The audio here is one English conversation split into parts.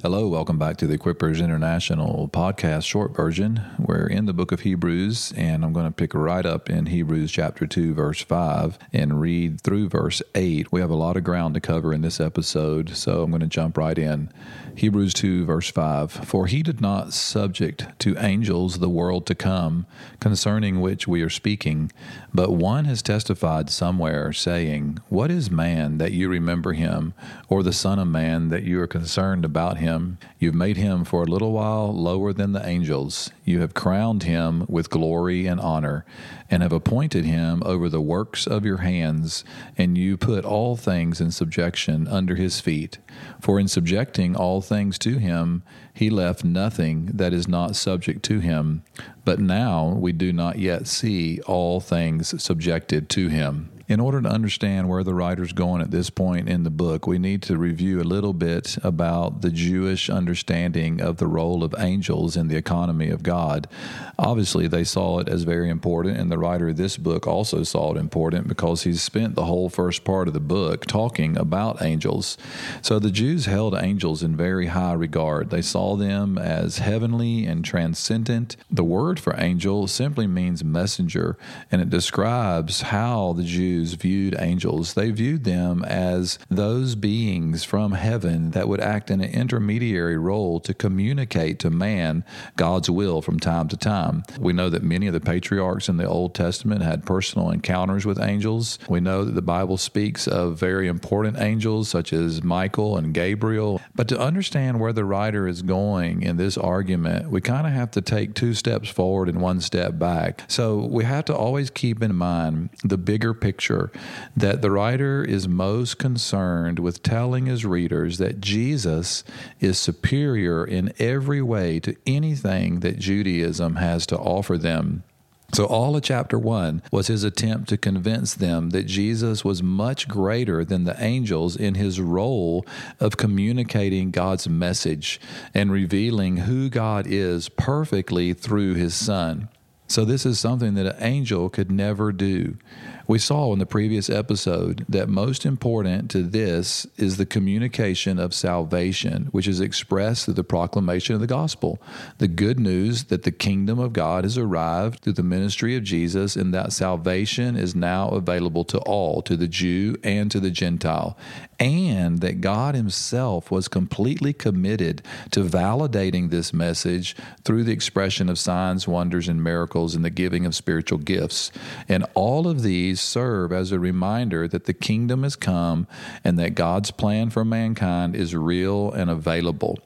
Hello, welcome back to the Equippers International podcast short version. We're in the book of Hebrews, and I'm going to pick right up in Hebrews chapter 2, verse 5, and read through verse 8. We have a lot of ground to cover in this episode, so I'm going to jump right in. Hebrews 2, verse 5 For he did not subject to angels the world to come, concerning which we are speaking, but one has testified somewhere, saying, What is man that you remember him, or the Son of Man that you are concerned about him? You've made him for a little while lower than the angels. You have crowned him with glory and honor, and have appointed him over the works of your hands, and you put all things in subjection under his feet. For in subjecting all things to him, he left nothing that is not subject to him. But now we do not yet see all things subjected to him. In order to understand where the writer's going at this point in the book, we need to review a little bit about the Jewish understanding of the role of angels in the economy of God. Obviously, they saw it as very important, and the writer of this book also saw it important because he's spent the whole first part of the book talking about angels. So the Jews held angels in very high regard. They saw them as heavenly and transcendent. The word for angel simply means messenger, and it describes how the Jews Jews viewed angels, they viewed them as those beings from heaven that would act in an intermediary role to communicate to man God's will from time to time. We know that many of the patriarchs in the Old Testament had personal encounters with angels. We know that the Bible speaks of very important angels such as Michael and Gabriel. But to understand where the writer is going in this argument, we kind of have to take two steps forward and one step back. So we have to always keep in mind the bigger picture Scripture that the writer is most concerned with telling his readers that Jesus is superior in every way to anything that Judaism has to offer them. So, all of chapter one was his attempt to convince them that Jesus was much greater than the angels in his role of communicating God's message and revealing who God is perfectly through his Son. So, this is something that an angel could never do. We saw in the previous episode that most important to this is the communication of salvation, which is expressed through the proclamation of the gospel. The good news that the kingdom of God has arrived through the ministry of Jesus and that salvation is now available to all, to the Jew and to the Gentile, and that God Himself was completely committed to validating this message through the expression of signs, wonders, and miracles and the giving of spiritual gifts. And all of these serve as a reminder that the kingdom has come and that God's plan for mankind is real and available.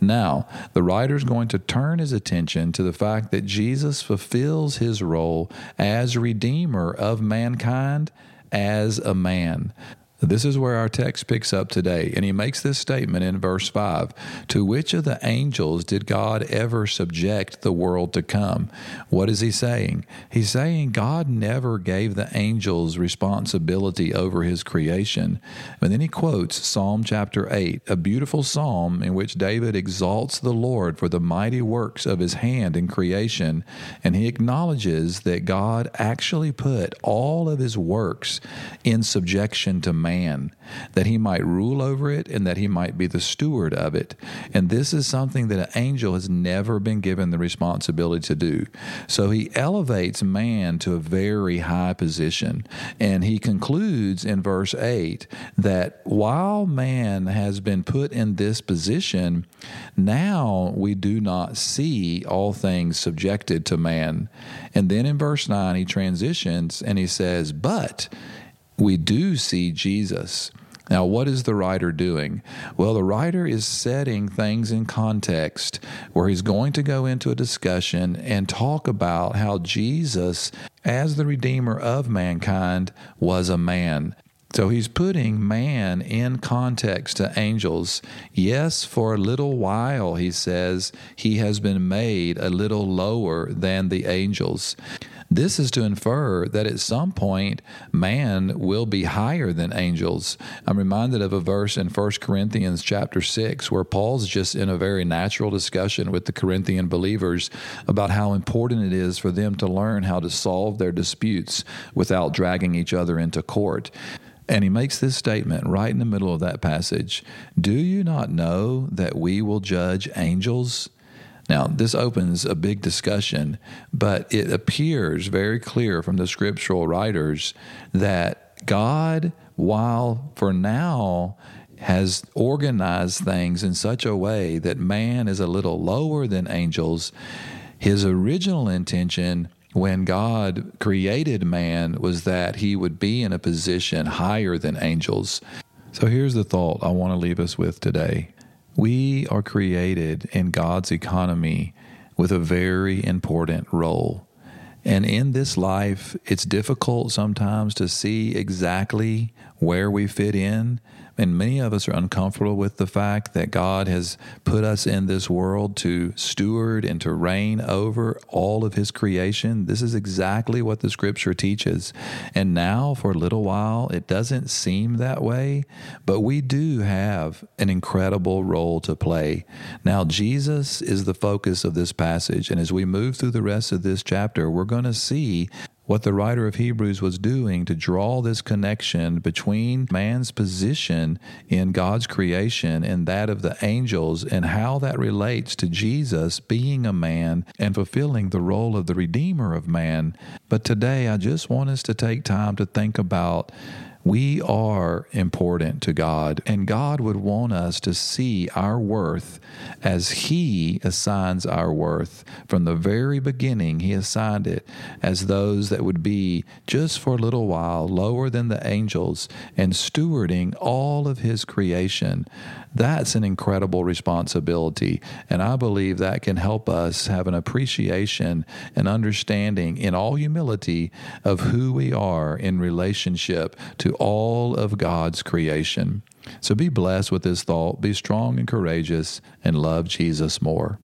Now, the writer is going to turn his attention to the fact that Jesus fulfills his role as Redeemer of mankind as a man. This is where our text picks up today, and he makes this statement in verse 5 To which of the angels did God ever subject the world to come? What is he saying? He's saying God never gave the angels responsibility over his creation. And then he quotes Psalm chapter 8, a beautiful psalm in which David exalts the Lord for the mighty works of his hand in creation, and he acknowledges that God actually put all of his works in subjection to man man, that he might rule over it and that he might be the steward of it. And this is something that an angel has never been given the responsibility to do. So he elevates man to a very high position. And he concludes in verse 8 that while man has been put in this position, now we do not see all things subjected to man. And then in verse 9, he transitions and he says, But we do see Jesus. Now, what is the writer doing? Well, the writer is setting things in context where he's going to go into a discussion and talk about how Jesus, as the Redeemer of mankind, was a man. So he's putting man in context to angels. Yes, for a little while, he says, he has been made a little lower than the angels. This is to infer that at some point man will be higher than angels. I'm reminded of a verse in 1 Corinthians chapter 6 where Paul's just in a very natural discussion with the Corinthian believers about how important it is for them to learn how to solve their disputes without dragging each other into court. And he makes this statement right in the middle of that passage Do you not know that we will judge angels? Now, this opens a big discussion, but it appears very clear from the scriptural writers that God, while for now has organized things in such a way that man is a little lower than angels, his original intention when God created man was that he would be in a position higher than angels. So here's the thought I want to leave us with today. We are created in God's economy with a very important role. And in this life, it's difficult sometimes to see exactly where we fit in and many of us are uncomfortable with the fact that God has put us in this world to steward and to reign over all of His creation. This is exactly what the scripture teaches. And now, for a little while, it doesn't seem that way, but we do have an incredible role to play. Now, Jesus is the focus of this passage. And as we move through the rest of this chapter, we're going to see what the writer of Hebrews was doing to draw this connection between man's position in God's creation and that of the angels, and how that relates to Jesus being a man and fulfilling the role of the Redeemer of man. But today, I just want us to take time to think about we are important to God, and God would want us to see our worth as He assigns our worth. From the very beginning, He assigned it as those that would be just for a little while lower than the angels and stewarding all of His creation. That's an incredible responsibility. And I believe that can help us have an appreciation and understanding in all humility of who we are in relationship to all of God's creation. So be blessed with this thought, be strong and courageous, and love Jesus more.